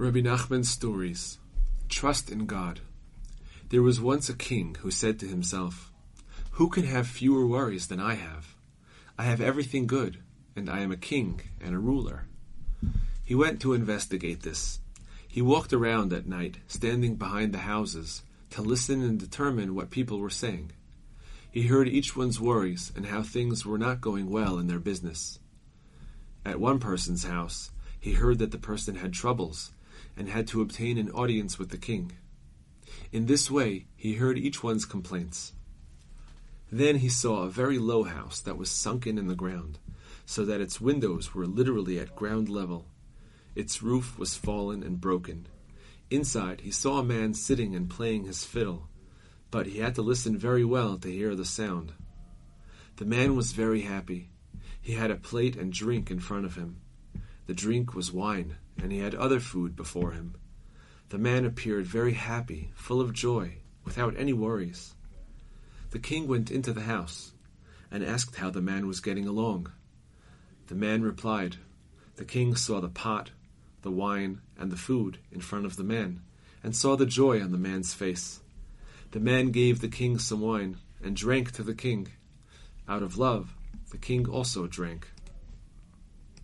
Rabbi Nachman's stories. Trust in God. There was once a king who said to himself, Who can have fewer worries than I have? I have everything good, and I am a king and a ruler. He went to investigate this. He walked around at night, standing behind the houses, to listen and determine what people were saying. He heard each one's worries and how things were not going well in their business. At one person's house, he heard that the person had troubles and had to obtain an audience with the king. In this way, he heard each one's complaints. Then he saw a very low house that was sunken in the ground, so that its windows were literally at ground level. Its roof was fallen and broken. Inside, he saw a man sitting and playing his fiddle, but he had to listen very well to hear the sound. The man was very happy. He had a plate and drink in front of him. The drink was wine, and he had other food before him. The man appeared very happy, full of joy, without any worries. The king went into the house and asked how the man was getting along. The man replied. The king saw the pot, the wine, and the food in front of the man, and saw the joy on the man's face. The man gave the king some wine and drank to the king. Out of love, the king also drank.